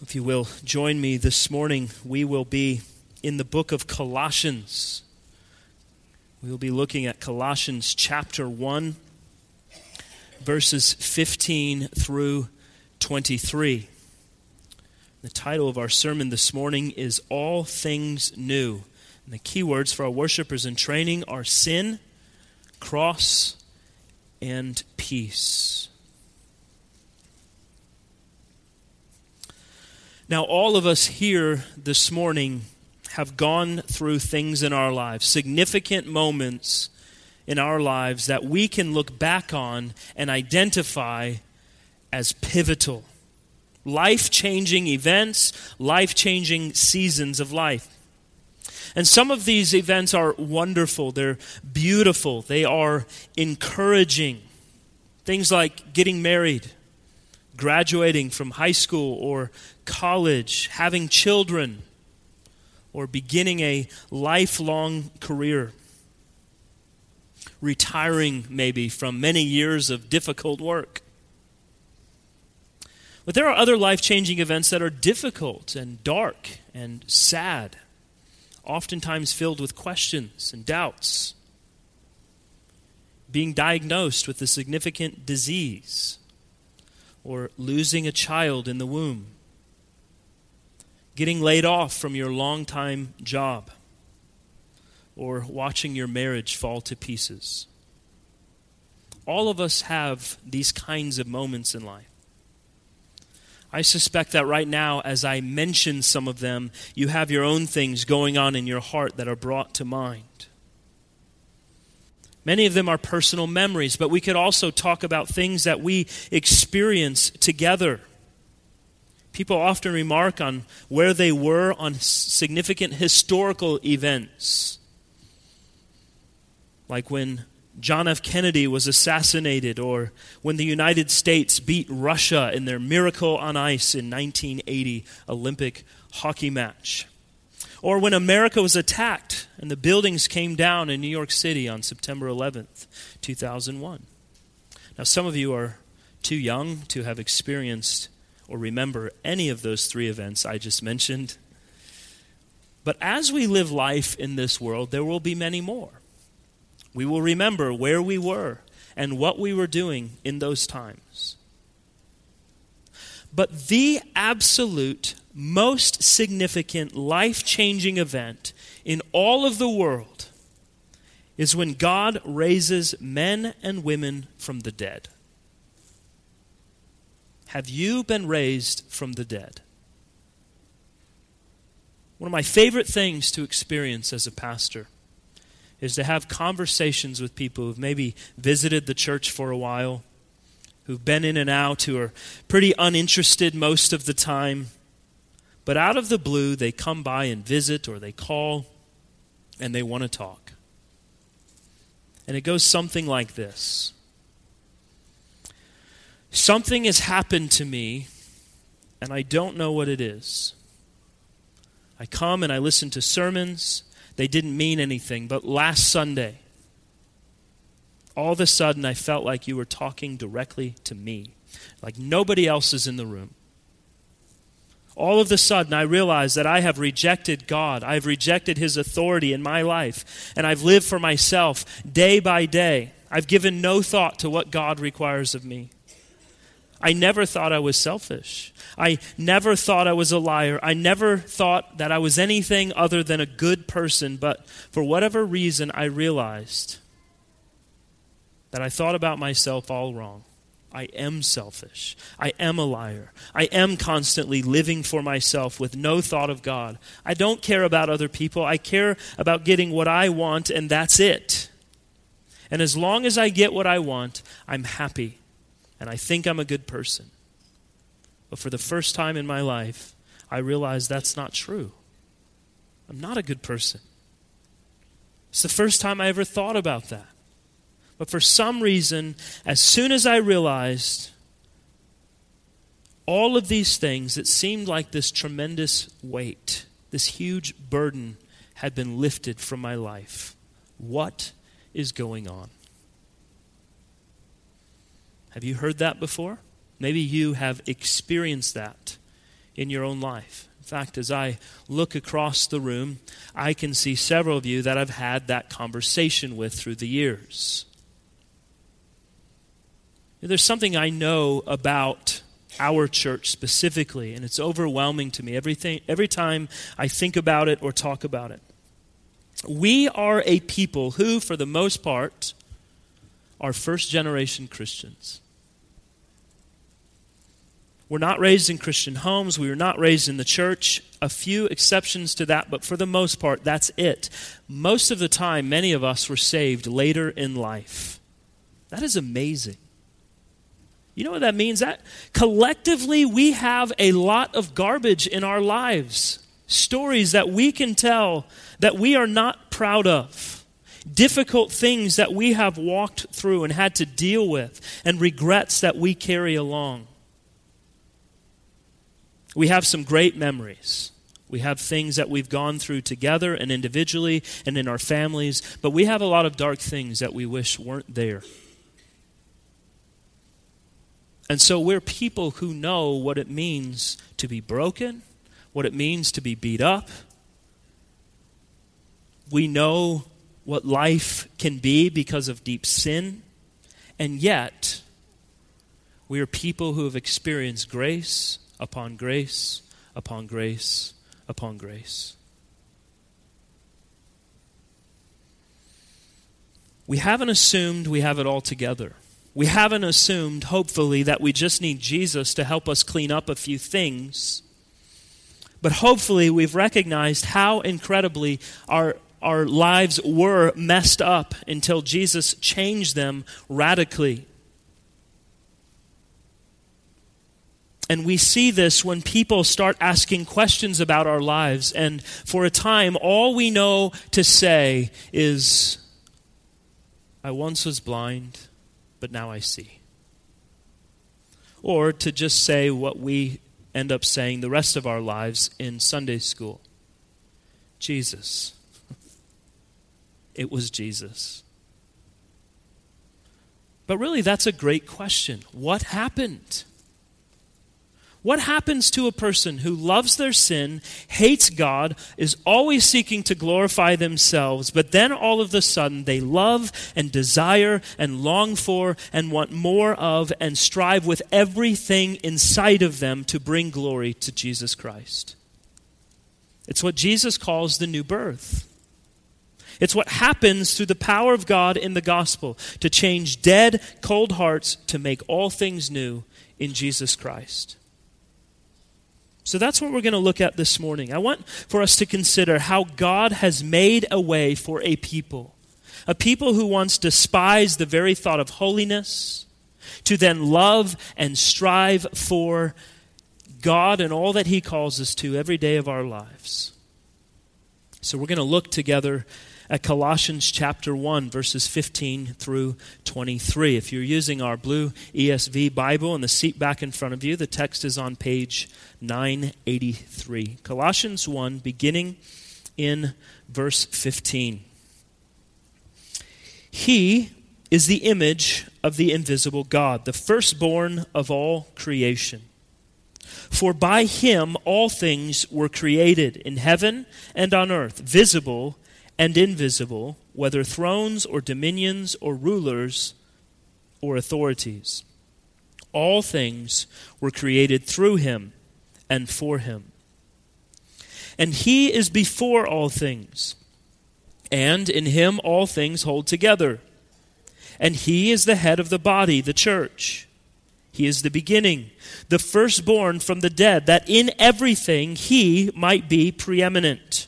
If you will join me this morning, we will be in the book of Colossians. We will be looking at Colossians chapter 1, verses 15 through 23. The title of our sermon this morning is All Things New. And the key words for our worshipers in training are sin, cross, and peace. Now, all of us here this morning have gone through things in our lives, significant moments in our lives that we can look back on and identify as pivotal. Life changing events, life changing seasons of life. And some of these events are wonderful, they're beautiful, they are encouraging. Things like getting married, graduating from high school or college, having children, or beginning a lifelong career. Retiring, maybe, from many years of difficult work. But there are other life changing events that are difficult and dark and sad, oftentimes filled with questions and doubts. Being diagnosed with a significant disease, or losing a child in the womb, getting laid off from your long-time job, or watching your marriage fall to pieces. All of us have these kinds of moments in life. I suspect that right now, as I mention some of them, you have your own things going on in your heart that are brought to mind. Many of them are personal memories, but we could also talk about things that we experience together. People often remark on where they were on significant historical events, like when John F. Kennedy was assassinated, or when the United States beat Russia in their Miracle on Ice in 1980 Olympic hockey match. Or when America was attacked and the buildings came down in New York City on September 11th, 2001. Now, some of you are too young to have experienced or remember any of those three events I just mentioned. But as we live life in this world, there will be many more. We will remember where we were and what we were doing in those times. But the absolute most significant life changing event in all of the world is when God raises men and women from the dead. Have you been raised from the dead? One of my favorite things to experience as a pastor is to have conversations with people who've maybe visited the church for a while, who've been in and out, who are pretty uninterested most of the time, but out of the blue, they come by and visit or they call and they want to talk. And it goes something like this Something has happened to me, and I don't know what it is. I come and I listen to sermons. They didn't mean anything, but last Sunday, all of a sudden I felt like you were talking directly to me, like nobody else is in the room all of a sudden I realized that I have rejected God. I've rejected His authority in my life, and I've lived for myself day by day. I've given no thought to what God requires of me. I never thought I was selfish. I never thought I was a liar. I never thought that I was anything other than a good person, but for whatever reason, I realized that I thought about myself all wrong. I am selfish. I am a liar. I am constantly living for myself with no thought of God. I don't care about other people. I care about getting what I want, and that's it. And as long as I get what I want, I'm happy. And I think I'm a good person. But for the first time in my life, I realize that's not true. I'm not a good person. It's the first time I ever thought about that. But for some reason, as soon as I realized all of these things, it seemed like this tremendous weight, this huge burden had been lifted from my life. What is going on? Have you heard that before? Maybe you have experienced that in your own life. In fact, as I look across the room, I can see several of you that I've had that conversation with through the years. There's something I know about our church specifically, and it's overwhelming to me everything, every time I think about it or talk about it. We are a people who, for the most part, are first generation Christians. We're not raised in Christian homes. We were not raised in the church. A few exceptions to that, but for the most part, that's it. Most of the time, many of us were saved later in life. That is amazing. You know what that means? That collectively we have a lot of garbage in our lives. Stories that we can tell that we are not proud of. Difficult things that we have walked through and had to deal with, and regrets that we carry along. We have some great memories. We have things that we've gone through together and individually and in our families, but we have a lot of dark things that we wish weren't there. And so we're people who know what it means to be broken, what it means to be beat up. We know what life can be because of deep sin. And yet, we are people who have experienced grace upon grace upon grace upon grace. We haven't assumed we have it all together. We haven't assumed, hopefully, that we just need Jesus to help us clean up a few things. But hopefully, we've recognized how incredibly our, our lives were messed up until Jesus changed them radically. And we see this when people start asking questions about our lives. And for a time, all we know to say is, I once was blind but now I see. Or to just say what we end up saying the rest of our lives in Sunday school Jesus. It was Jesus. But really, that's a great question. What happened? What happens to a person who loves their sin, hates God, is always seeking to glorify themselves, but then all of a sudden they love and desire and long for and want more of and strive with everything inside of them to bring glory to Jesus Christ? It's what Jesus calls the new birth. It's what happens through the power of God in the gospel to change dead, cold hearts to make all things new in Jesus Christ. So that's what we're going to look at this morning. I want for us to consider how God has made a way for a people, a people who once despised the very thought of holiness, to then love and strive for God and all that He calls us to every day of our lives. So we're going to look together at Colossians chapter 1, verses 15 through 23. If you're using our blue ESV Bible in the seat back in front of you, the text is on page 983. Colossians 1, beginning in verse 15. He is the image of the invisible God, the firstborn of all creation. For by him all things were created in heaven and on earth, visible and invisible, whether thrones or dominions or rulers or authorities. All things were created through him and for him. And he is before all things, and in him all things hold together. And he is the head of the body, the church. He is the beginning, the firstborn from the dead, that in everything he might be preeminent.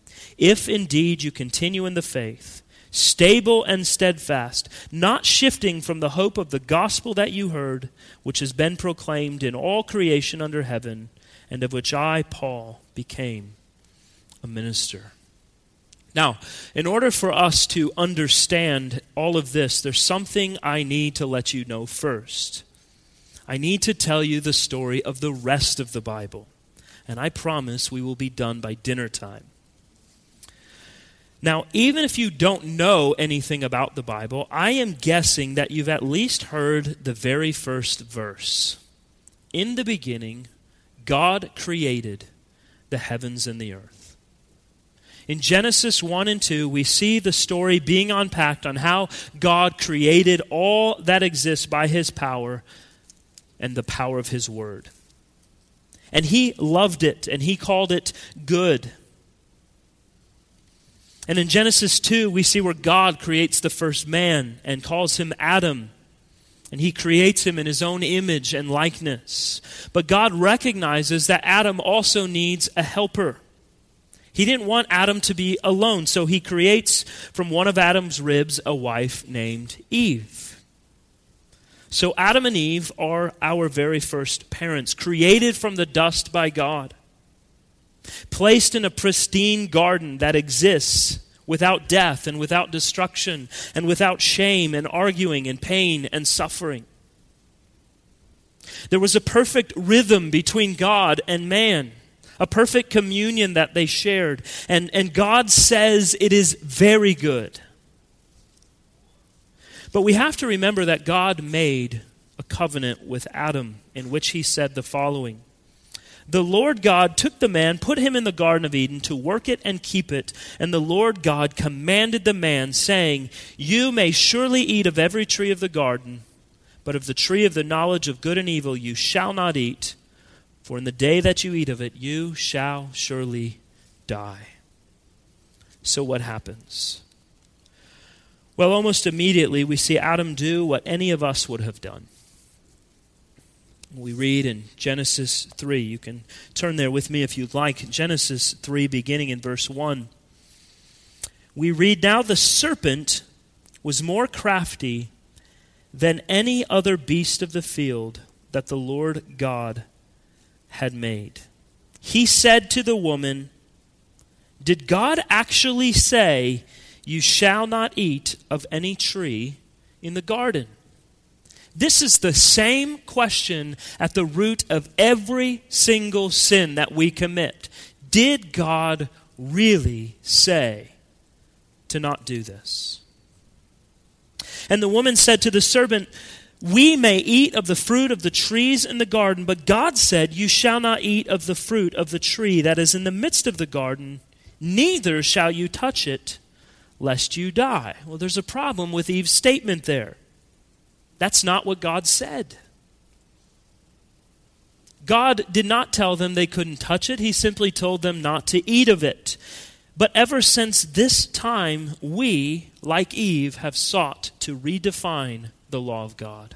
if indeed you continue in the faith, stable and steadfast, not shifting from the hope of the gospel that you heard, which has been proclaimed in all creation under heaven, and of which I, Paul, became a minister. Now, in order for us to understand all of this, there's something I need to let you know first. I need to tell you the story of the rest of the Bible, and I promise we will be done by dinner time. Now, even if you don't know anything about the Bible, I am guessing that you've at least heard the very first verse. In the beginning, God created the heavens and the earth. In Genesis 1 and 2, we see the story being unpacked on how God created all that exists by his power and the power of his word. And he loved it, and he called it good. And in Genesis 2, we see where God creates the first man and calls him Adam. And he creates him in his own image and likeness. But God recognizes that Adam also needs a helper. He didn't want Adam to be alone, so he creates from one of Adam's ribs a wife named Eve. So Adam and Eve are our very first parents, created from the dust by God placed in a pristine garden that exists without death and without destruction and without shame and arguing and pain and suffering. There was a perfect rhythm between God and man, a perfect communion that they shared. And, and God says it is very good. But we have to remember that God made a covenant with Adam in which he said the following the Lord God took the man, put him in the Garden of Eden to work it and keep it. And the Lord God commanded the man, saying, You may surely eat of every tree of the garden, but of the tree of the knowledge of good and evil you shall not eat, for in the day that you eat of it you shall surely die. So what happens? Well, almost immediately we see Adam do what any of us would have done we read in Genesis 3. You can turn there with me if you'd like. Genesis 3, beginning in verse 1. We read Now the serpent was more crafty than any other beast of the field that the Lord God had made. He said to the woman, Did God actually say, You shall not eat of any tree in the garden? This is the same question at the root of every single sin that we commit. Did God really say to not do this? And the woman said to the servant, We may eat of the fruit of the trees in the garden, but God said, You shall not eat of the fruit of the tree that is in the midst of the garden, neither shall you touch it, lest you die. Well, there's a problem with Eve's statement there. That's not what God said. God did not tell them they couldn't touch it, He simply told them not to eat of it. But ever since this time, we, like Eve, have sought to redefine the law of God.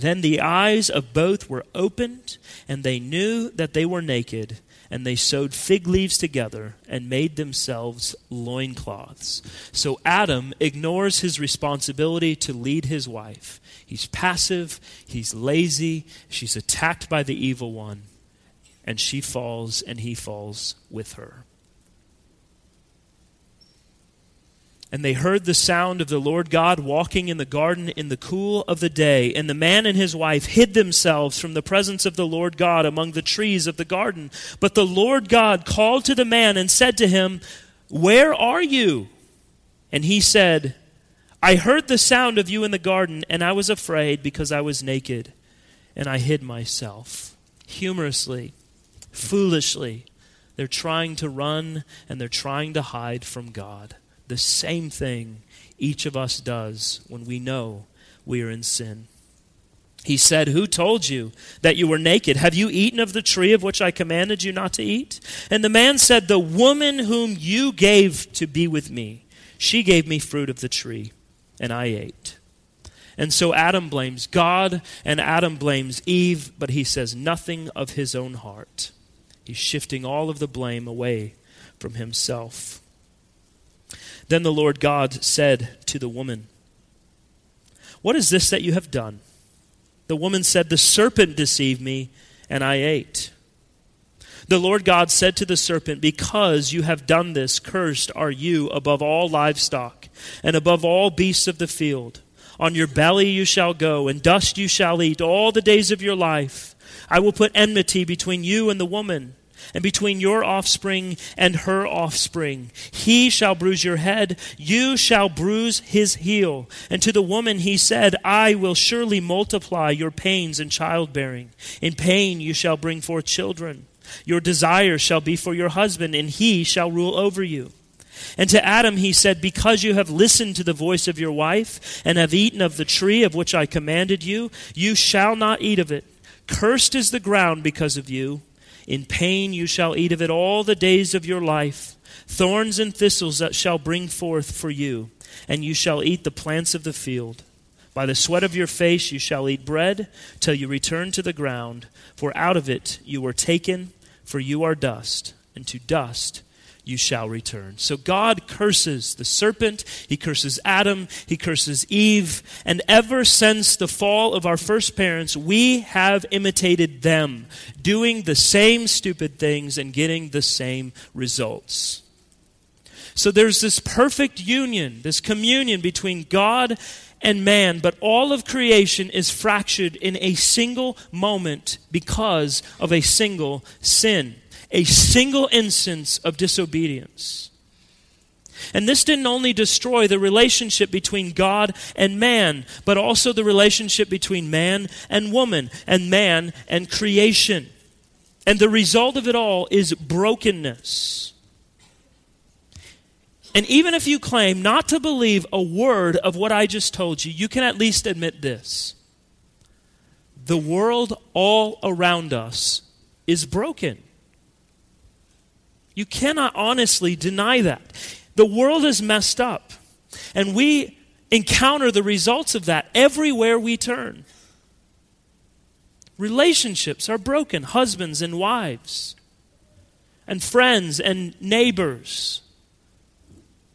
Then the eyes of both were opened, and they knew that they were naked and they sewed fig leaves together and made themselves loincloths. So Adam ignores his responsibility to lead his wife. He's passive, he's lazy, she's attacked by the evil one, and she falls and he falls with her. And they heard the sound of the Lord God walking in the garden in the cool of the day. And the man and his wife hid themselves from the presence of the Lord God among the trees of the garden. But the Lord God called to the man and said to him, Where are you? And he said, I heard the sound of you in the garden, and I was afraid because I was naked, and I hid myself. Humorously, foolishly, they're trying to run and they're trying to hide from God the same thing each of us does when we know we are in sin. He said, Who told you that you were naked? Have you eaten of the tree of which I commanded you not to eat? And the man said, The woman whom you gave to be with me, she gave me fruit of the tree, and I ate. And so Adam blames God, and Adam blames Eve, but he says nothing of his own heart. He's shifting all of the blame away from himself. Then the Lord God said to the woman, What is this that you have done? The woman said, The serpent deceived me, and I ate. The Lord God said to the serpent, Because you have done this, cursed are you above all livestock, and above all beasts of the field. On your belly you shall go, and dust you shall eat all the days of your life. I will put enmity between you and the woman and between your offspring and her offspring. He shall bruise your head, you shall bruise his heel. And to the woman he said, I will surely multiply your pains in childbearing. In pain you shall bring forth children. Your desire shall be for your husband, and he shall rule over you. And to Adam he said, Because you have listened to the voice of your wife, and have eaten of the tree of which I commanded you, you shall not eat of it. Cursed is the ground because of you. In pain you shall eat of it all the days of your life. Thorns and thistles that shall bring forth for you, and you shall eat the plants of the field. By the sweat of your face you shall eat bread till you return to the ground, for out of it you were taken, for you are dust, and to dust you shall return. So God curses the serpent, he curses Adam, he curses Eve, and ever since the fall of our first parents, we have imitated them, doing the same stupid things and getting the same results. So there's this perfect union, this communion between God and man, but all of creation is fractured in a single moment because of a single sin a single instance of disobedience. And this didn't only destroy the relationship between God and man, but also the relationship between man and woman, and man and creation. And the result of it all is brokenness. And even if you claim not to believe a word of what I just told you, you can at least admit this. The world all around us is broken. You cannot honestly deny that. The world is messed up, and we encounter the results of that everywhere we turn. Relationships are broken, husbands and wives, and friends and neighbors.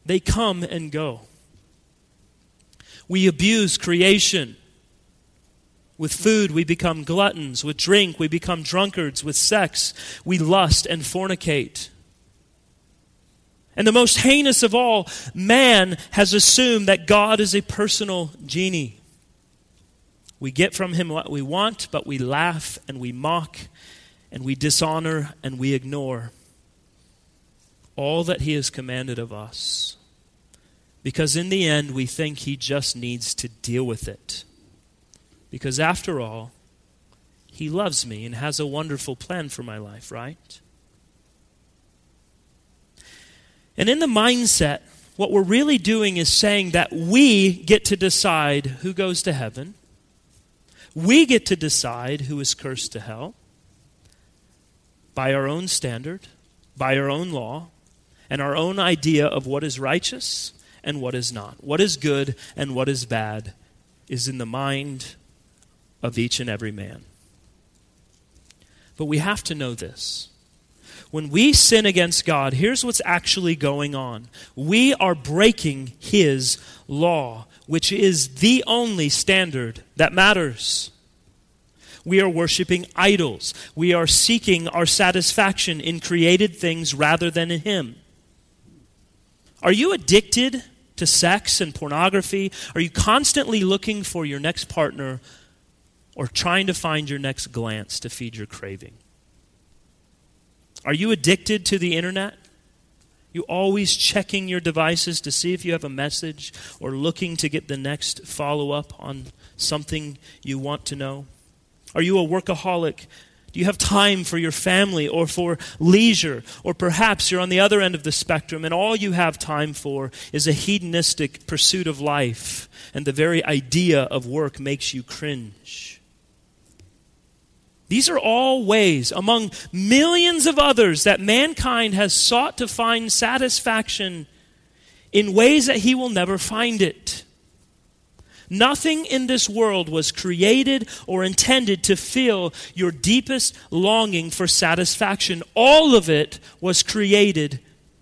They come and go. We abuse creation. With food, we become gluttons. With drink, we become drunkards. With sex, we lust and fornicate. And the most heinous of all, man has assumed that God is a personal genie. We get from him what we want, but we laugh and we mock and we dishonor and we ignore all that he has commanded of us. Because in the end, we think he just needs to deal with it. Because after all, he loves me and has a wonderful plan for my life, right? And in the mindset, what we're really doing is saying that we get to decide who goes to heaven. We get to decide who is cursed to hell by our own standard, by our own law, and our own idea of what is righteous and what is not. What is good and what is bad is in the mind of each and every man. But we have to know this when we sin against God, here's what's actually going on we are breaking His law, which is the only standard that matters. We are worshiping idols. We are seeking our satisfaction in created things rather than in Him. Are you addicted to sex and pornography? Are you constantly looking for your next partner or trying to find your next glance to feed your craving? Are you addicted to the internet? You always checking your devices to see if you have a message or looking to get the next follow up on something you want to know? Are you a workaholic Do you have time for your family or for leisure? Or perhaps you're on the other end of the spectrum and all you have time for is a hedonistic pursuit of life, and the very idea of work makes you cringe. These are all ways, among millions of others, that mankind has sought to find satisfaction in ways that he will never find it. Nothing in this world was created or intended to fill your deepest longing for satisfaction. All of it was created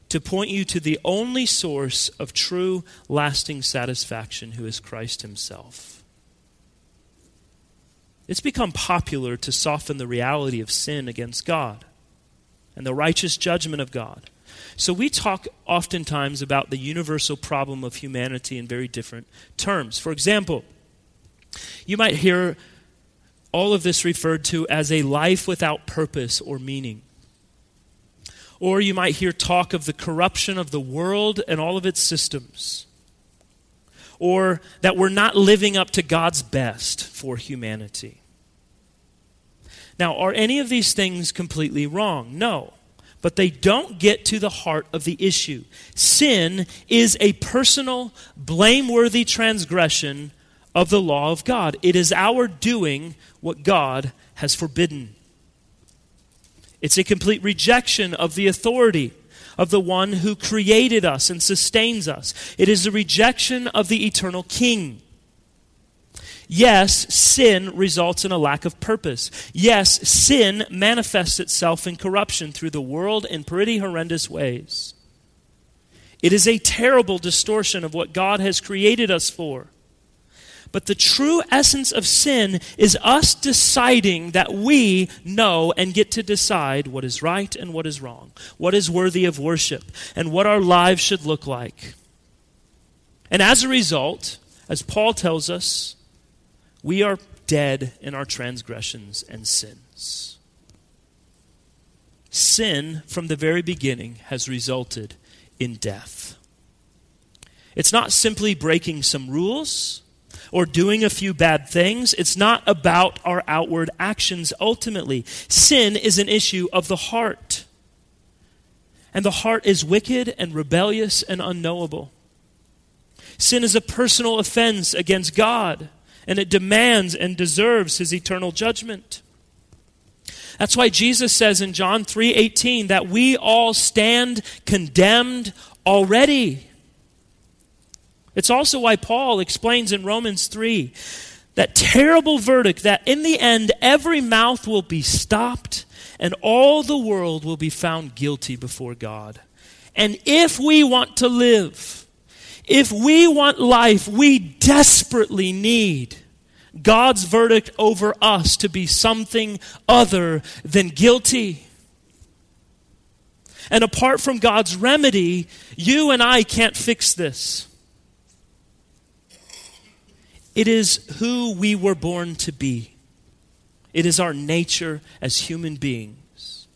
to point you to the only source of true, lasting satisfaction, who is Christ Himself. It's become popular to soften the reality of sin against God and the righteous judgment of God. So we talk oftentimes about the universal problem of humanity in very different terms. For example, you might hear all of this referred to as a life without purpose or meaning. Or you might hear talk of the corruption of the world and all of its systems. Or that we're not living up to God's best for humanity. Now, are any of these things completely wrong? No but they don't get to the heart of the issue. Sin is a personal, blameworthy transgression of the law of God. It is our doing what God has forbidden. It's a complete rejection of the authority of the one who created us and sustains us. It is a rejection of the eternal King. Yes, sin results in a lack of purpose. Yes, sin manifests itself in corruption through the world in pretty horrendous ways. It is a terrible distortion of what God has created us for. But the true essence of sin is us deciding that we know and get to decide what is right and what is wrong, what is worthy of worship, and what our lives should look like. And as a result, as Paul tells us, we are dead in our transgressions and sins. Sin, from the very beginning, has resulted in death. It's not simply breaking some rules or doing a few bad things. It's not about our outward actions ultimately. Sin is an issue of the heart. And the heart is wicked and rebellious and unknowable. Sin is a personal offense against God and it demands and deserves his eternal judgment. That's why Jesus says in John 3:18 that we all stand condemned already. It's also why Paul explains in Romans 3 that terrible verdict that in the end every mouth will be stopped and all the world will be found guilty before God. And if we want to live, if we want life, we desperately need God's verdict over us to be something other than guilty. And apart from God's remedy, you and I can't fix this. It is who we were born to be, it is our nature as human beings.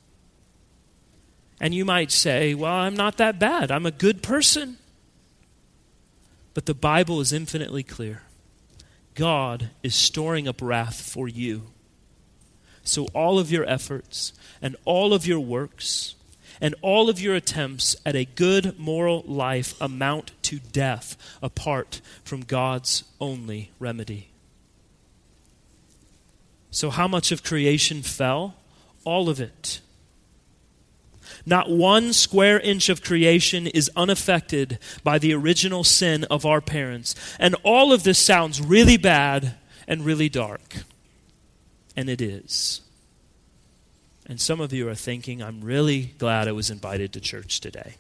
And you might say, Well, I'm not that bad. I'm a good person. But the Bible is infinitely clear God is storing up wrath for you. So all of your efforts and all of your works and all of your attempts at a good moral life amount to death apart from God's only remedy. So, how much of creation fell? All of it. Not one square inch of creation is unaffected by the original sin of our parents. And all of this sounds really bad and really dark. And it is. And some of you are thinking, I'm really glad I was invited to church today.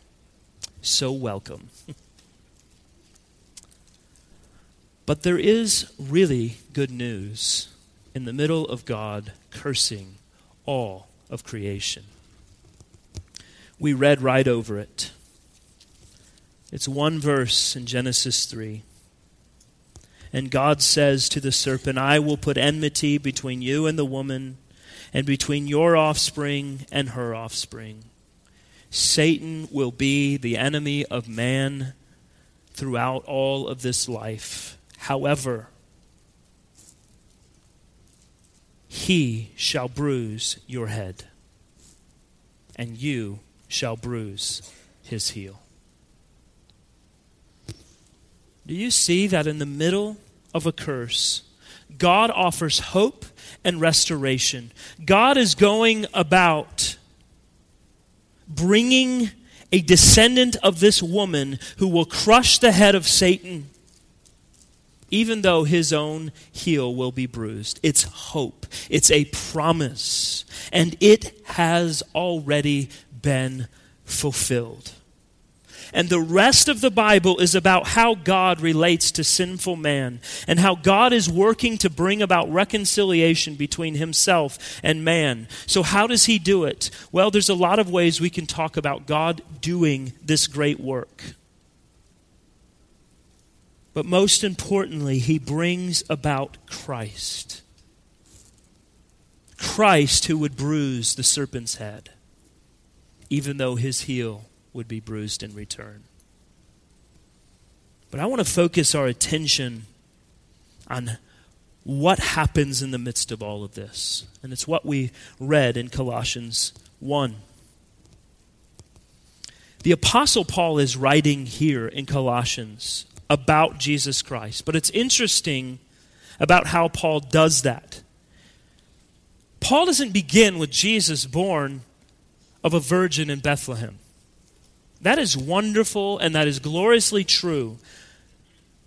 So welcome. but there is really good news in the middle of God cursing all of creation we read right over it. It's one verse in Genesis 3. And God says to the serpent, I will put enmity between you and the woman, and between your offspring and her offspring. Satan will be the enemy of man throughout all of this life. However, he shall bruise your head, and you shall bruise his heel. Do you see that in the middle of a curse, God offers hope and restoration? God is going about bringing a descendant of this woman who will crush the head of Satan, even though his own heel will be bruised. It's hope, it's a promise, and it has already been fulfilled. And the rest of the Bible is about how God relates to sinful man and how God is working to bring about reconciliation between himself and man. So, how does he do it? Well, there's a lot of ways we can talk about God doing this great work. But most importantly, he brings about Christ. Christ who would bruise the serpent's head, even though his heel would be bruised in return. But I want to focus our attention on what happens in the midst of all of this. And it's what we read in Colossians 1. The Apostle Paul is writing here in Colossians about Jesus Christ. But it's interesting about how Paul does that. Paul doesn't begin with Jesus born of a virgin in Bethlehem. That is wonderful and that is gloriously true.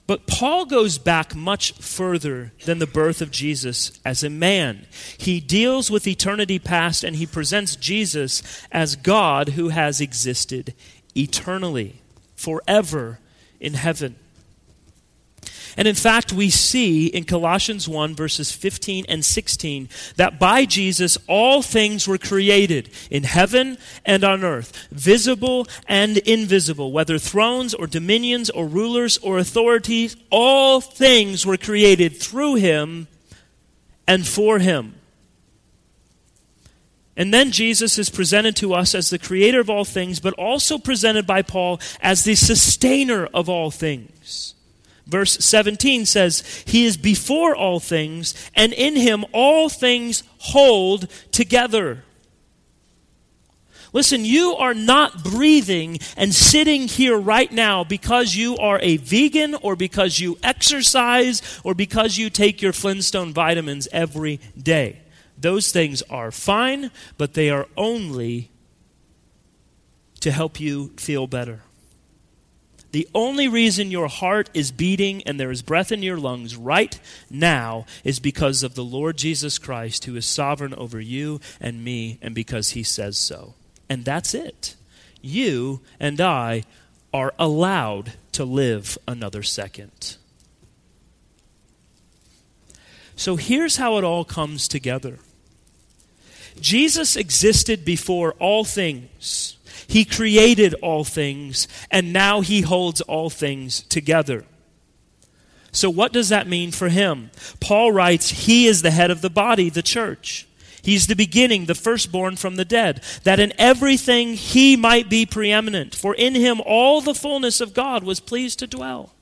But Paul goes back much further than the birth of Jesus as a man. He deals with eternity past and he presents Jesus as God who has existed eternally, forever in heaven. And in fact, we see in Colossians 1, verses 15 and 16, that by Jesus all things were created in heaven and on earth, visible and invisible, whether thrones or dominions or rulers or authorities, all things were created through him and for him. And then Jesus is presented to us as the creator of all things, but also presented by Paul as the sustainer of all things. Verse 17 says, He is before all things, and in Him all things hold together. Listen, you are not breathing and sitting here right now because you are a vegan or because you exercise or because you take your Flintstone vitamins every day. Those things are fine, but they are only to help you feel better. The only reason your heart is beating and there is breath in your lungs right now is because of the Lord Jesus Christ, who is sovereign over you and me, and because he says so. And that's it. You and I are allowed to live another second. So here's how it all comes together Jesus existed before all things. He created all things, and now he holds all things together. So, what does that mean for him? Paul writes, He is the head of the body, the church. He's the beginning, the firstborn from the dead, that in everything he might be preeminent. For in him all the fullness of God was pleased to dwell.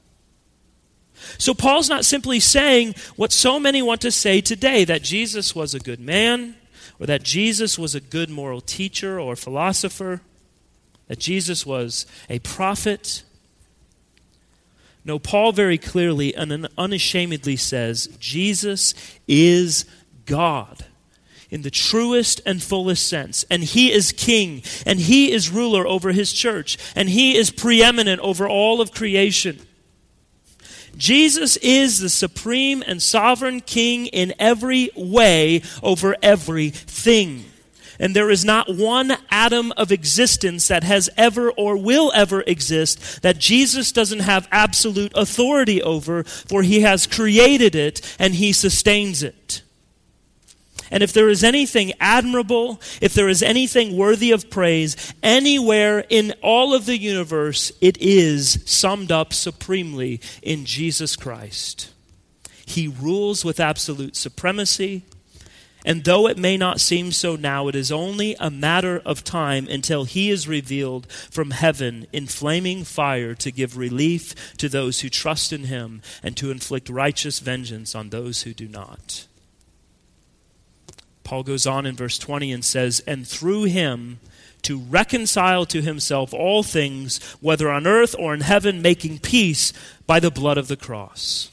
So, Paul's not simply saying what so many want to say today that Jesus was a good man, or that Jesus was a good moral teacher or philosopher that Jesus was a prophet. No, Paul very clearly and unashamedly says Jesus is God in the truest and fullest sense. And he is king, and he is ruler over his church, and he is preeminent over all of creation. Jesus is the supreme and sovereign king in every way over everything. And there is not one atom of existence that has ever or will ever exist that Jesus doesn't have absolute authority over, for he has created it and he sustains it. And if there is anything admirable, if there is anything worthy of praise anywhere in all of the universe, it is summed up supremely in Jesus Christ. He rules with absolute supremacy. And though it may not seem so now, it is only a matter of time until he is revealed from heaven in flaming fire to give relief to those who trust in him and to inflict righteous vengeance on those who do not. Paul goes on in verse 20 and says, And through him to reconcile to himself all things, whether on earth or in heaven, making peace by the blood of the cross.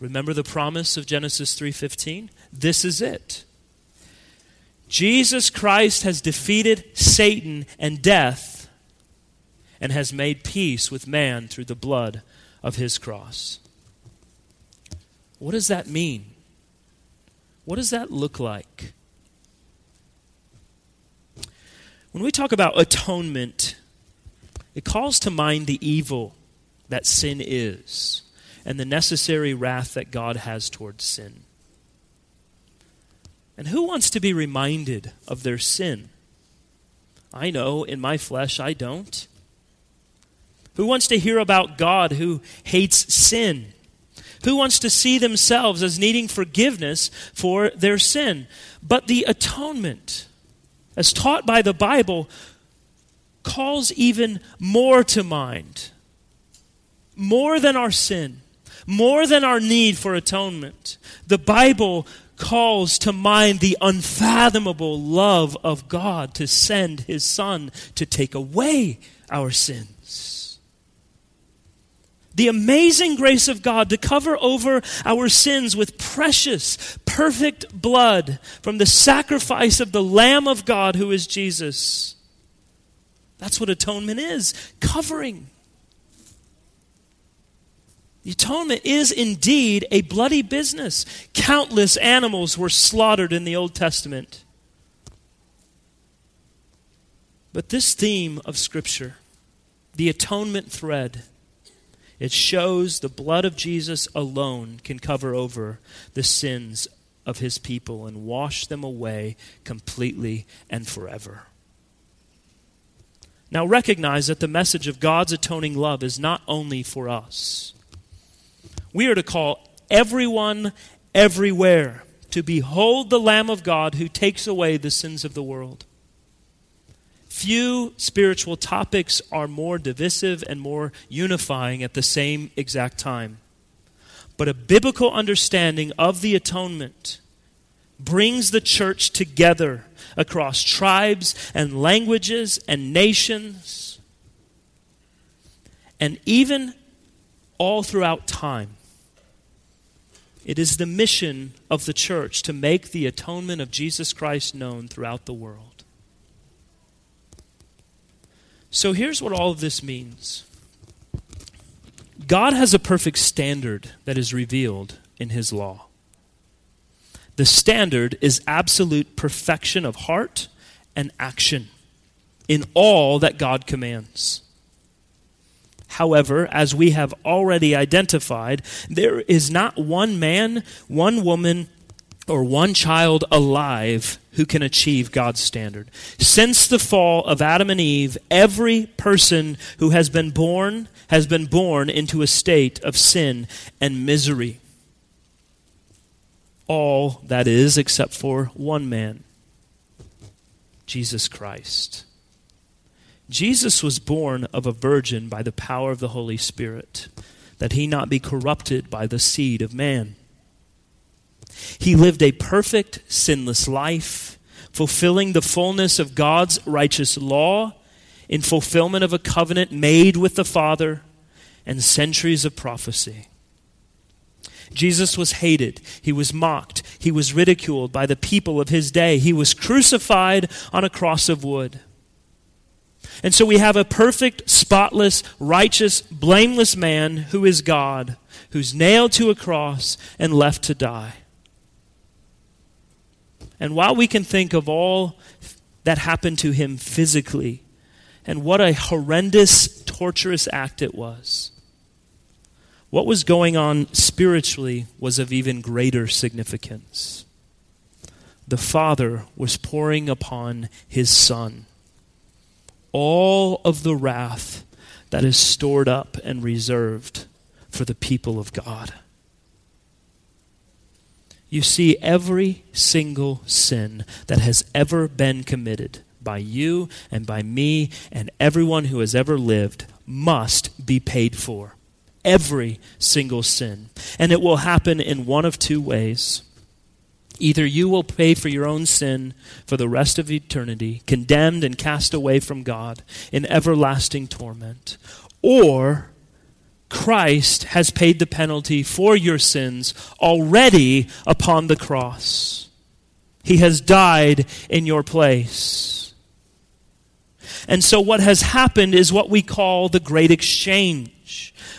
Remember the promise of Genesis 3:15? This is it. Jesus Christ has defeated Satan and death and has made peace with man through the blood of his cross. What does that mean? What does that look like? When we talk about atonement, it calls to mind the evil that sin is and the necessary wrath that God has towards sin. And who wants to be reminded of their sin? I know in my flesh I don't. Who wants to hear about God who hates sin? Who wants to see themselves as needing forgiveness for their sin? But the atonement, as taught by the Bible, calls even more to mind. More than our sin, more than our need for atonement. The Bible calls to mind the unfathomable love of God to send his Son to take away our sins. The amazing grace of God to cover over our sins with precious, perfect blood from the sacrifice of the Lamb of God who is Jesus. That's what atonement is covering. Atonement is indeed a bloody business. Countless animals were slaughtered in the Old Testament. But this theme of Scripture, the atonement thread, it shows the blood of Jesus alone can cover over the sins of his people and wash them away completely and forever. Now recognize that the message of God's atoning love is not only for us we are to call everyone everywhere to behold the Lamb of God who takes away the sins of the world. Few spiritual topics are more divisive and more unifying at the same exact time. But a biblical understanding of the atonement brings the church together across tribes and languages and nations and even all throughout time. It is the mission of the church to make the atonement of Jesus Christ known throughout the world. So here's what all of this means God has a perfect standard that is revealed in His law. The standard is absolute perfection of heart and action in all that God commands. However, as we have already identified, there is not one man, one woman, or one child alive who can achieve God's standard. Since the fall of Adam and Eve, every person who has been born has been born into a state of sin and misery. All, that is, except for one man Jesus Christ. Jesus was born of a virgin by the power of the Holy Spirit, that he not be corrupted by the seed of man. He lived a perfect, sinless life, fulfilling the fullness of God's righteous law in fulfillment of a covenant made with the Father and centuries of prophecy. Jesus was hated. He was mocked. He was ridiculed by the people of his day. He was crucified on a cross of wood. And so we have a perfect, spotless, righteous, blameless man who is God, who's nailed to a cross and left to die. And while we can think of all that happened to him physically, and what a horrendous, torturous act it was, what was going on spiritually was of even greater significance. The Father was pouring upon his Son all of the wrath that is stored up and reserved for the people of God. You see, every single sin that has ever been committed by you and by me and everyone who has ever lived must be paid for. Every single sin. And it will happen in one of two ways. Either you will pay for your own sin for the rest of eternity, condemned and cast away from God in everlasting torment, or Christ has paid the penalty for your sins already upon the cross. He has died in your place. And so, what has happened is what we call the great exchange.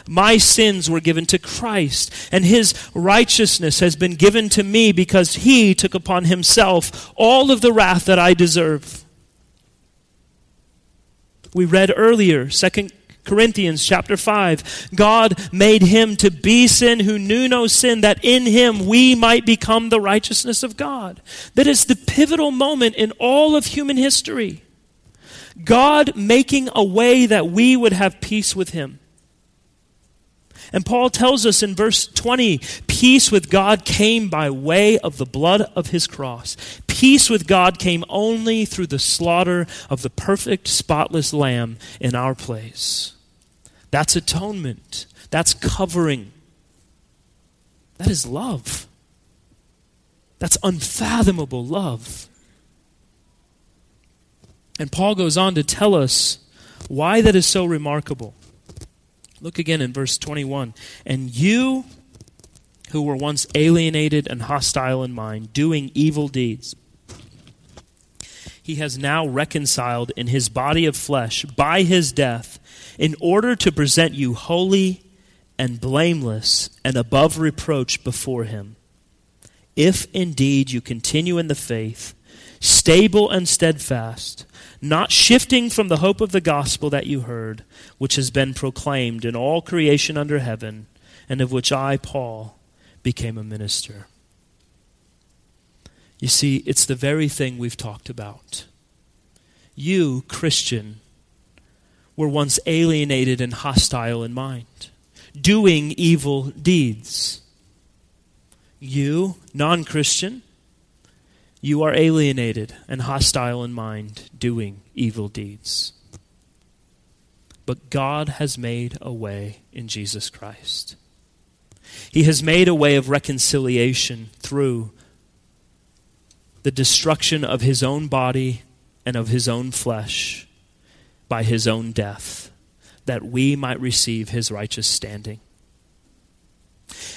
My sins were given to Christ, and his righteousness has been given to me because he took upon himself all of the wrath that I deserve. We read earlier, 2 Corinthians chapter 5. God made him to be sin who knew no sin, that in him we might become the righteousness of God. That is the pivotal moment in all of human history. God making a way that we would have peace with him. And Paul tells us in verse 20 peace with God came by way of the blood of his cross. Peace with God came only through the slaughter of the perfect, spotless lamb in our place. That's atonement, that's covering. That is love. That's unfathomable love. And Paul goes on to tell us why that is so remarkable. Look again in verse 21. And you who were once alienated and hostile in mind, doing evil deeds, he has now reconciled in his body of flesh by his death, in order to present you holy and blameless and above reproach before him. If indeed you continue in the faith, stable and steadfast, not shifting from the hope of the gospel that you heard, which has been proclaimed in all creation under heaven, and of which I, Paul, became a minister. You see, it's the very thing we've talked about. You, Christian, were once alienated and hostile in mind, doing evil deeds. You, non Christian, you are alienated and hostile in mind, doing evil deeds. But God has made a way in Jesus Christ. He has made a way of reconciliation through the destruction of his own body and of his own flesh by his own death, that we might receive his righteous standing.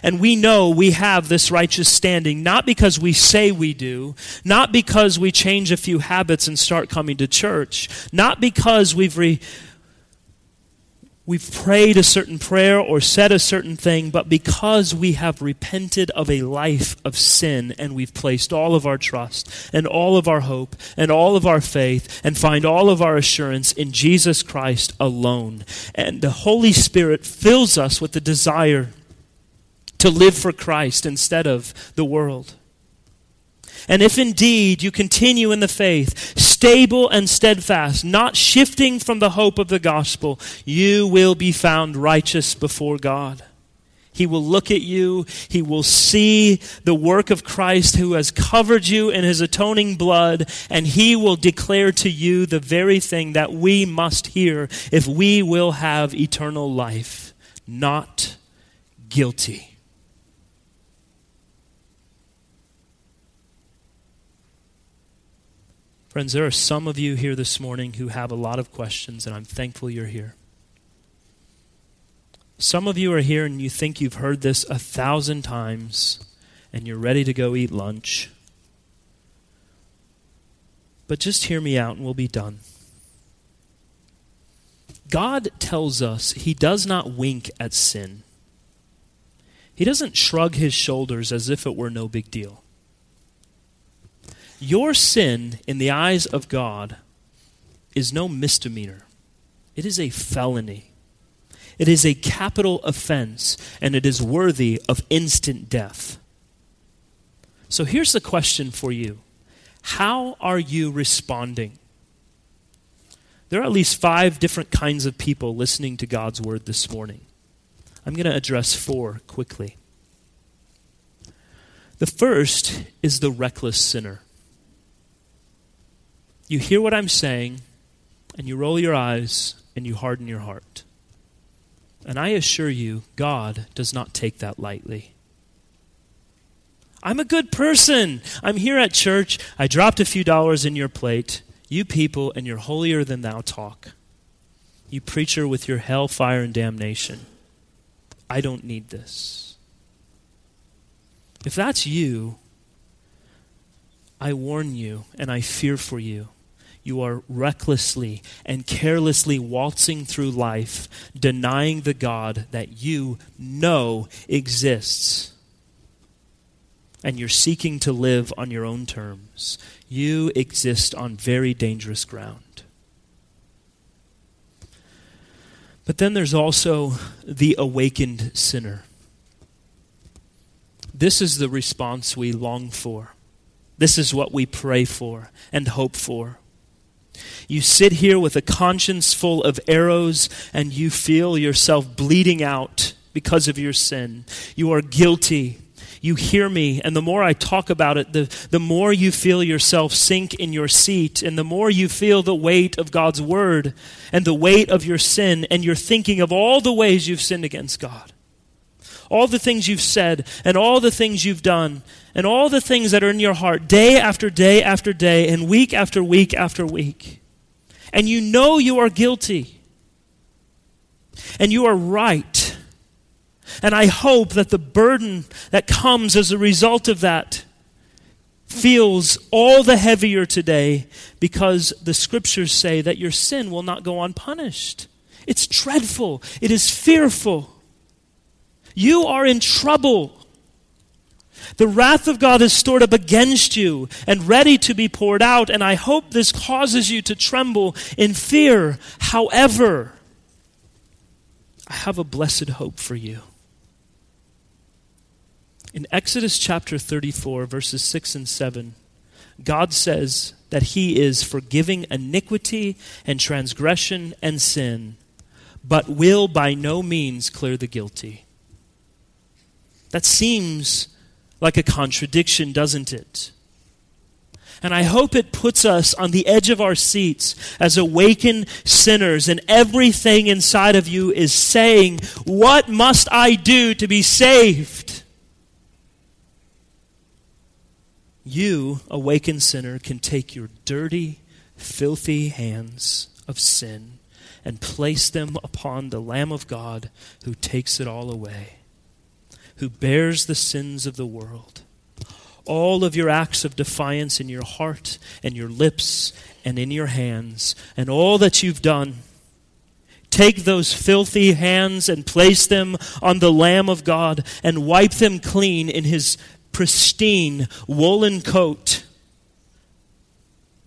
And we know we have this righteous standing not because we say we do, not because we change a few habits and start coming to church, not because we've re- we've prayed a certain prayer or said a certain thing, but because we have repented of a life of sin and we've placed all of our trust and all of our hope and all of our faith and find all of our assurance in Jesus Christ alone. And the Holy Spirit fills us with the desire to live for Christ instead of the world. And if indeed you continue in the faith, stable and steadfast, not shifting from the hope of the gospel, you will be found righteous before God. He will look at you. He will see the work of Christ who has covered you in his atoning blood, and he will declare to you the very thing that we must hear if we will have eternal life not guilty. Friends, there are some of you here this morning who have a lot of questions, and I'm thankful you're here. Some of you are here and you think you've heard this a thousand times, and you're ready to go eat lunch. But just hear me out and we'll be done. God tells us he does not wink at sin. He doesn't shrug his shoulders as if it were no big deal. Your sin in the eyes of God is no misdemeanor, it is a felony. It is a capital offense, and it is worthy of instant death. So here's the question for you How are you responding? There are at least five different kinds of people listening to God's word this morning. I'm going to address four quickly. The first is the reckless sinner. You hear what I'm saying, and you roll your eyes, and you harden your heart. And I assure you, God does not take that lightly. I'm a good person. I'm here at church. I dropped a few dollars in your plate. You people and your holier than thou talk. You preacher with your hell, fire, and damnation. I don't need this. If that's you, I warn you and I fear for you. You are recklessly and carelessly waltzing through life, denying the God that you know exists and you're seeking to live on your own terms, you exist on very dangerous ground. But then there's also the awakened sinner. This is the response we long for. This is what we pray for and hope for. You sit here with a conscience full of arrows and you feel yourself bleeding out because of your sin. You are guilty you hear me, and the more I talk about it, the, the more you feel yourself sink in your seat, and the more you feel the weight of God's word and the weight of your sin, and you're thinking of all the ways you've sinned against God. All the things you've said, and all the things you've done, and all the things that are in your heart day after day after day, and week after week after week. And you know you are guilty. And you are right and I hope that the burden that comes as a result of that feels all the heavier today because the scriptures say that your sin will not go unpunished. It's dreadful, it is fearful. You are in trouble. The wrath of God is stored up against you and ready to be poured out, and I hope this causes you to tremble in fear. However, I have a blessed hope for you. In Exodus chapter 34, verses 6 and 7, God says that He is forgiving iniquity and transgression and sin, but will by no means clear the guilty. That seems like a contradiction, doesn't it? And I hope it puts us on the edge of our seats as awakened sinners, and everything inside of you is saying, What must I do to be saved? You, awakened sinner, can take your dirty, filthy hands of sin and place them upon the Lamb of God who takes it all away, who bears the sins of the world. All of your acts of defiance in your heart and your lips and in your hands, and all that you've done. Take those filthy hands and place them on the Lamb of God and wipe them clean in His pristine woolen coat,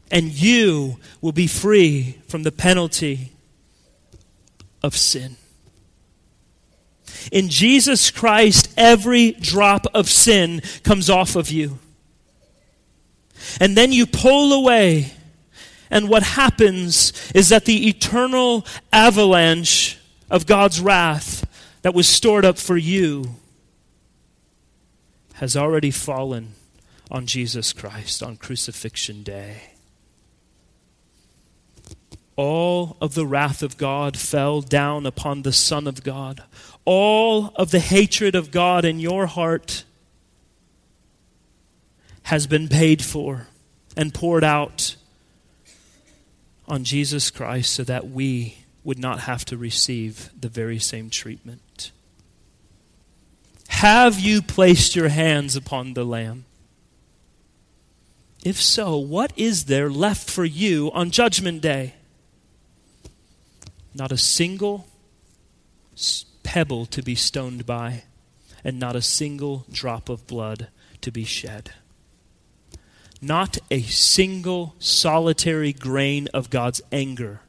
and you will be free from the penalty of sin. In Jesus Christ, every drop of sin comes off of you. And then you pull away, and what happens is that the eternal avalanche of God's wrath that was stored up for you has already fallen on Jesus Christ on crucifixion day. All of the wrath of God fell down upon the Son of God. All of the hatred of God in your heart has been paid for and poured out on Jesus Christ so that we would not have to receive the very same treatment. Have you placed your hands upon the Lamb? If so, what is there left for you on Judgment Day? Not a single pebble to be stoned by, and not a single drop of blood to be shed. Not a single solitary grain of God's anger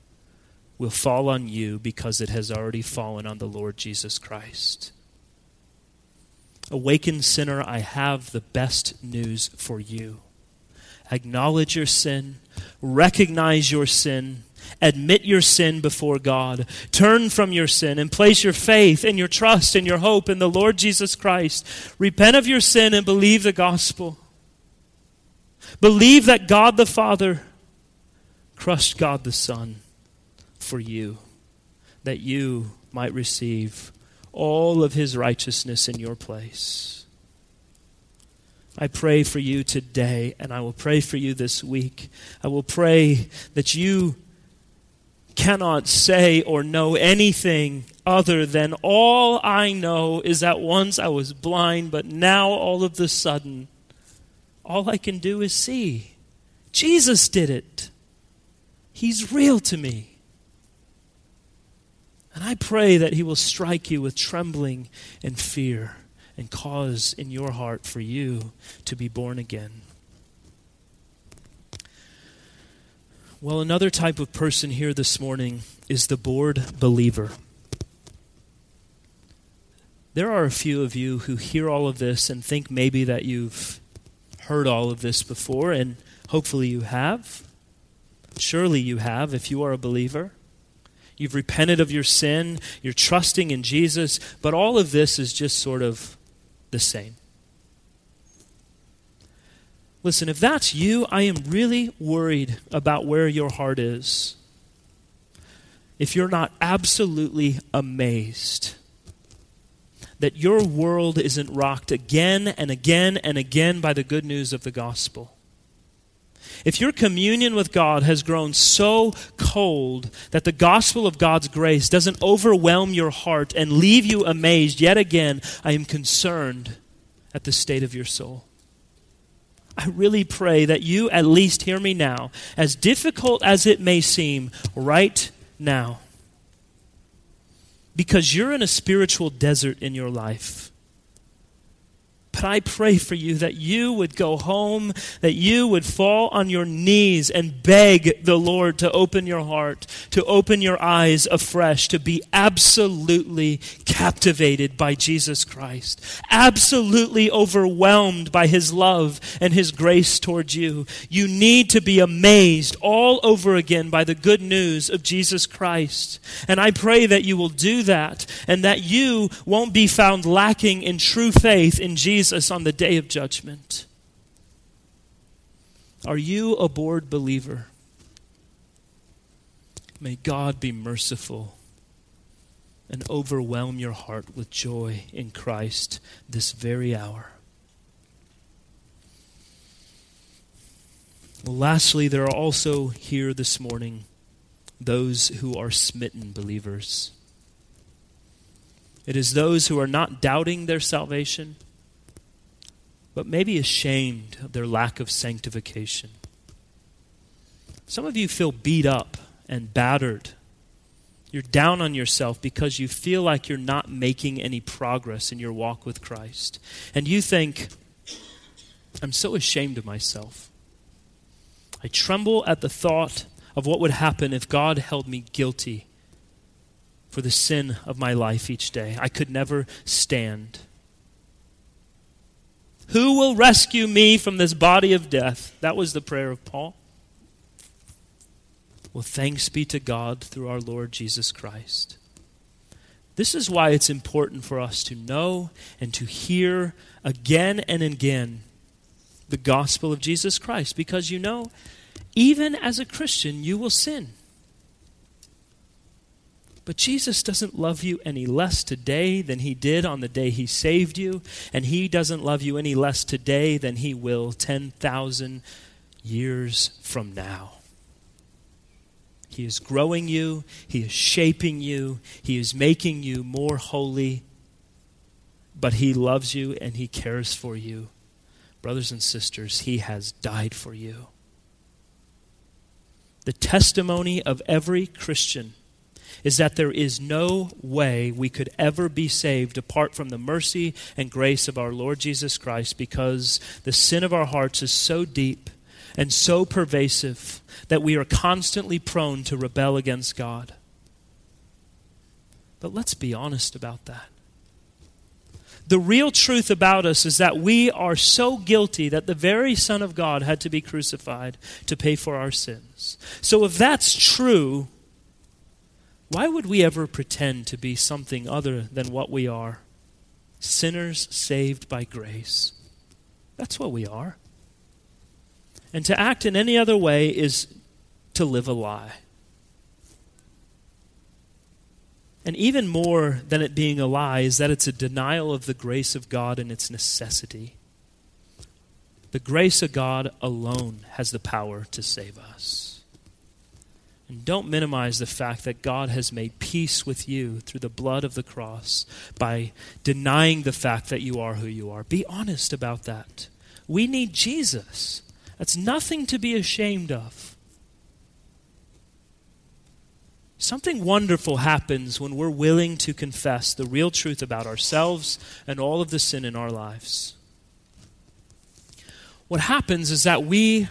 will fall on you because it has already fallen on the Lord Jesus Christ. Awakened sinner, I have the best news for you. Acknowledge your sin, recognize your sin, admit your sin before God, turn from your sin, and place your faith and your trust and your hope in the Lord Jesus Christ. Repent of your sin and believe the gospel. Believe that God the Father crushed God the Son for you, that you might receive all of his righteousness in your place. I pray for you today, and I will pray for you this week. I will pray that you cannot say or know anything other than all I know is that once I was blind, but now all of the sudden, all I can do is see. Jesus did it. He's real to me. And I pray that He will strike you with trembling and fear and cause in your heart for you to be born again. Well, another type of person here this morning is the bored believer. There are a few of you who hear all of this and think maybe that you've heard all of this before, and hopefully you have. Surely you have if you are a believer. You've repented of your sin, you're trusting in Jesus, but all of this is just sort of the same. Listen, if that's you, I am really worried about where your heart is. If you're not absolutely amazed that your world isn't rocked again and again and again by the good news of the gospel. If your communion with God has grown so cold that the gospel of God's grace doesn't overwhelm your heart and leave you amazed yet again, I am concerned at the state of your soul. I really pray that you at least hear me now, as difficult as it may seem right now. Because you're in a spiritual desert in your life. But I pray for you that you would go home, that you would fall on your knees and beg the Lord to open your heart, to open your eyes afresh, to be absolutely captivated by Jesus Christ, absolutely overwhelmed by his love and his grace towards you. You need to be amazed all over again by the good news of Jesus Christ. And I pray that you will do that and that you won't be found lacking in true faith in Jesus Jesus on the day of judgment. Are you a bored believer? May God be merciful and overwhelm your heart with joy in Christ this very hour. Well, lastly, there are also here this morning those who are smitten believers. It is those who are not doubting their salvation, but maybe ashamed of their lack of sanctification. Some of you feel beat up and battered. You're down on yourself because you feel like you're not making any progress in your walk with Christ. And you think, I'm so ashamed of myself. I tremble at the thought of what would happen if God held me guilty for the sin of my life each day. I could never stand. Who will rescue me from this body of death? That was the prayer of Paul. Well, thanks be to God through our Lord Jesus Christ. This is why it's important for us to know and to hear again and again the gospel of Jesus Christ because you know, even as a Christian, you will sin. But Jesus doesn't love you any less today than he did on the day he saved you, and he doesn't love you any less today than he will 10,000 years from now. He is growing you, he is shaping you, he is making you more holy, but he loves you and he cares for you. Brothers and sisters, he has died for you. The testimony of every Christian is that there is no way we could ever be saved apart from the mercy and grace of our Lord Jesus Christ because the sin of our hearts is so deep and so pervasive that we are constantly prone to rebel against God. But let's be honest about that. The real truth about us is that we are so guilty that the very Son of God had to be crucified to pay for our sins. So, if that's true, why would we ever pretend to be something other than what we are? Sinners saved by grace. That's what we are. And to act in any other way is to live a lie. And even more than it being a lie is that it's a denial of the grace of God and its necessity. The grace of God alone has the power to save us. And don't minimize the fact that God has made peace with you through the blood of the cross by denying the fact that you are who you are. Be honest about that. We need Jesus. That's nothing to be ashamed of. Something wonderful happens when we're willing to confess the real truth about ourselves and all of the sin in our lives. What happens is that we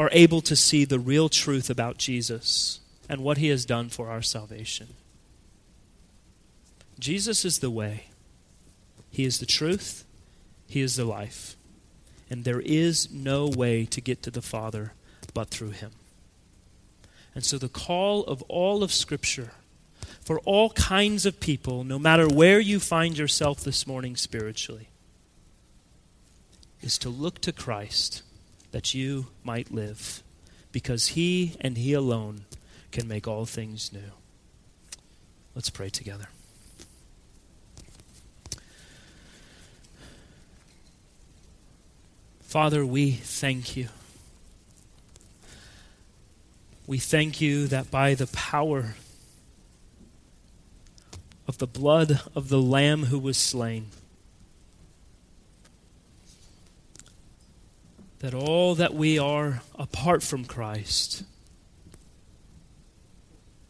are able to see the real truth about Jesus and what he has done for our salvation. Jesus is the way, he is the truth, he is the life. And there is no way to get to the Father but through him. And so, the call of all of Scripture for all kinds of people, no matter where you find yourself this morning spiritually, is to look to Christ that you might live, because He and He alone can make all things new. Let's pray together. Father, we thank you we thank you that by the power of the blood of the Lamb who was slain, that all that we are apart from Christ,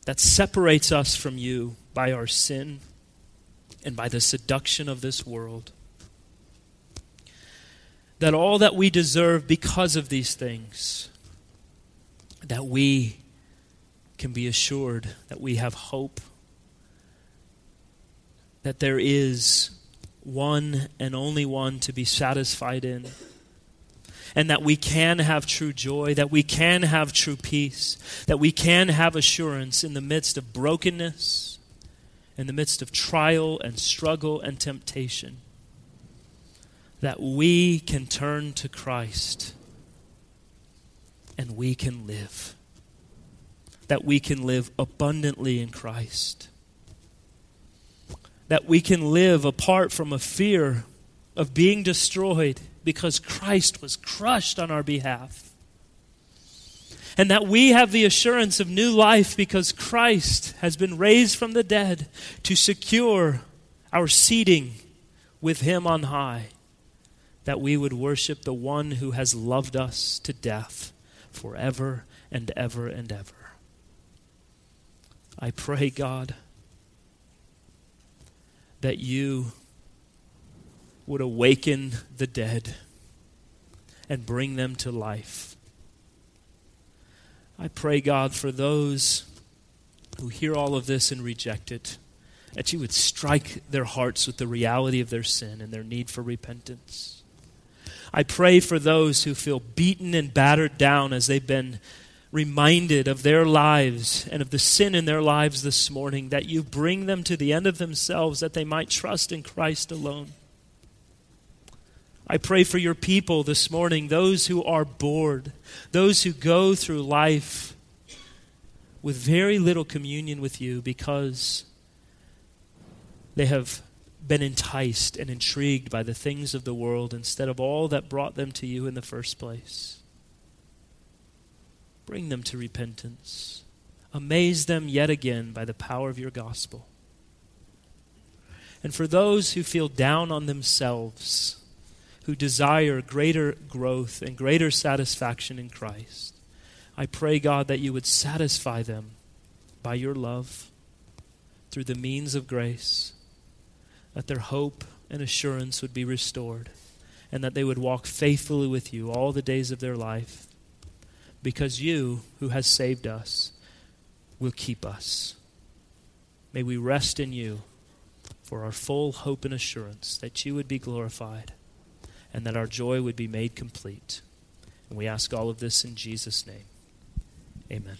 that separates us from you by our sin and by the seduction of this world, that all that we deserve because of these things that we can be assured that we have hope, that there is one and only one to be satisfied in, and that we can have true joy, that we can have true peace, that we can have assurance in the midst of brokenness, in the midst of trial and struggle and temptation, that we can turn to Christ and we can live. That we can live abundantly in Christ. That we can live apart from a fear of being destroyed because Christ was crushed on our behalf. And that we have the assurance of new life because Christ has been raised from the dead to secure our seating with Him on high. That we would worship the one who has loved us to death forever and ever and ever. I pray, God, that you would awaken the dead and bring them to life. I pray, God, for those who hear all of this and reject it, that you would strike their hearts with the reality of their sin and their need for repentance. I pray for those who feel beaten and battered down as they've been reminded of their lives and of the sin in their lives this morning, that you bring them to the end of themselves that they might trust in Christ alone. I pray for your people this morning, those who are bored, those who go through life with very little communion with you because they have been enticed and intrigued by the things of the world instead of all that brought them to you in the first place. Bring them to repentance. Amaze them yet again by the power of your gospel. And for those who feel down on themselves, who desire greater growth and greater satisfaction in Christ, I pray, God, that you would satisfy them by your love through the means of grace that their hope and assurance would be restored, and that they would walk faithfully with you all the days of their life, because you, who has saved us, will keep us. May we rest in you for our full hope and assurance that you would be glorified and that our joy would be made complete. And we ask all of this in Jesus' name. Amen.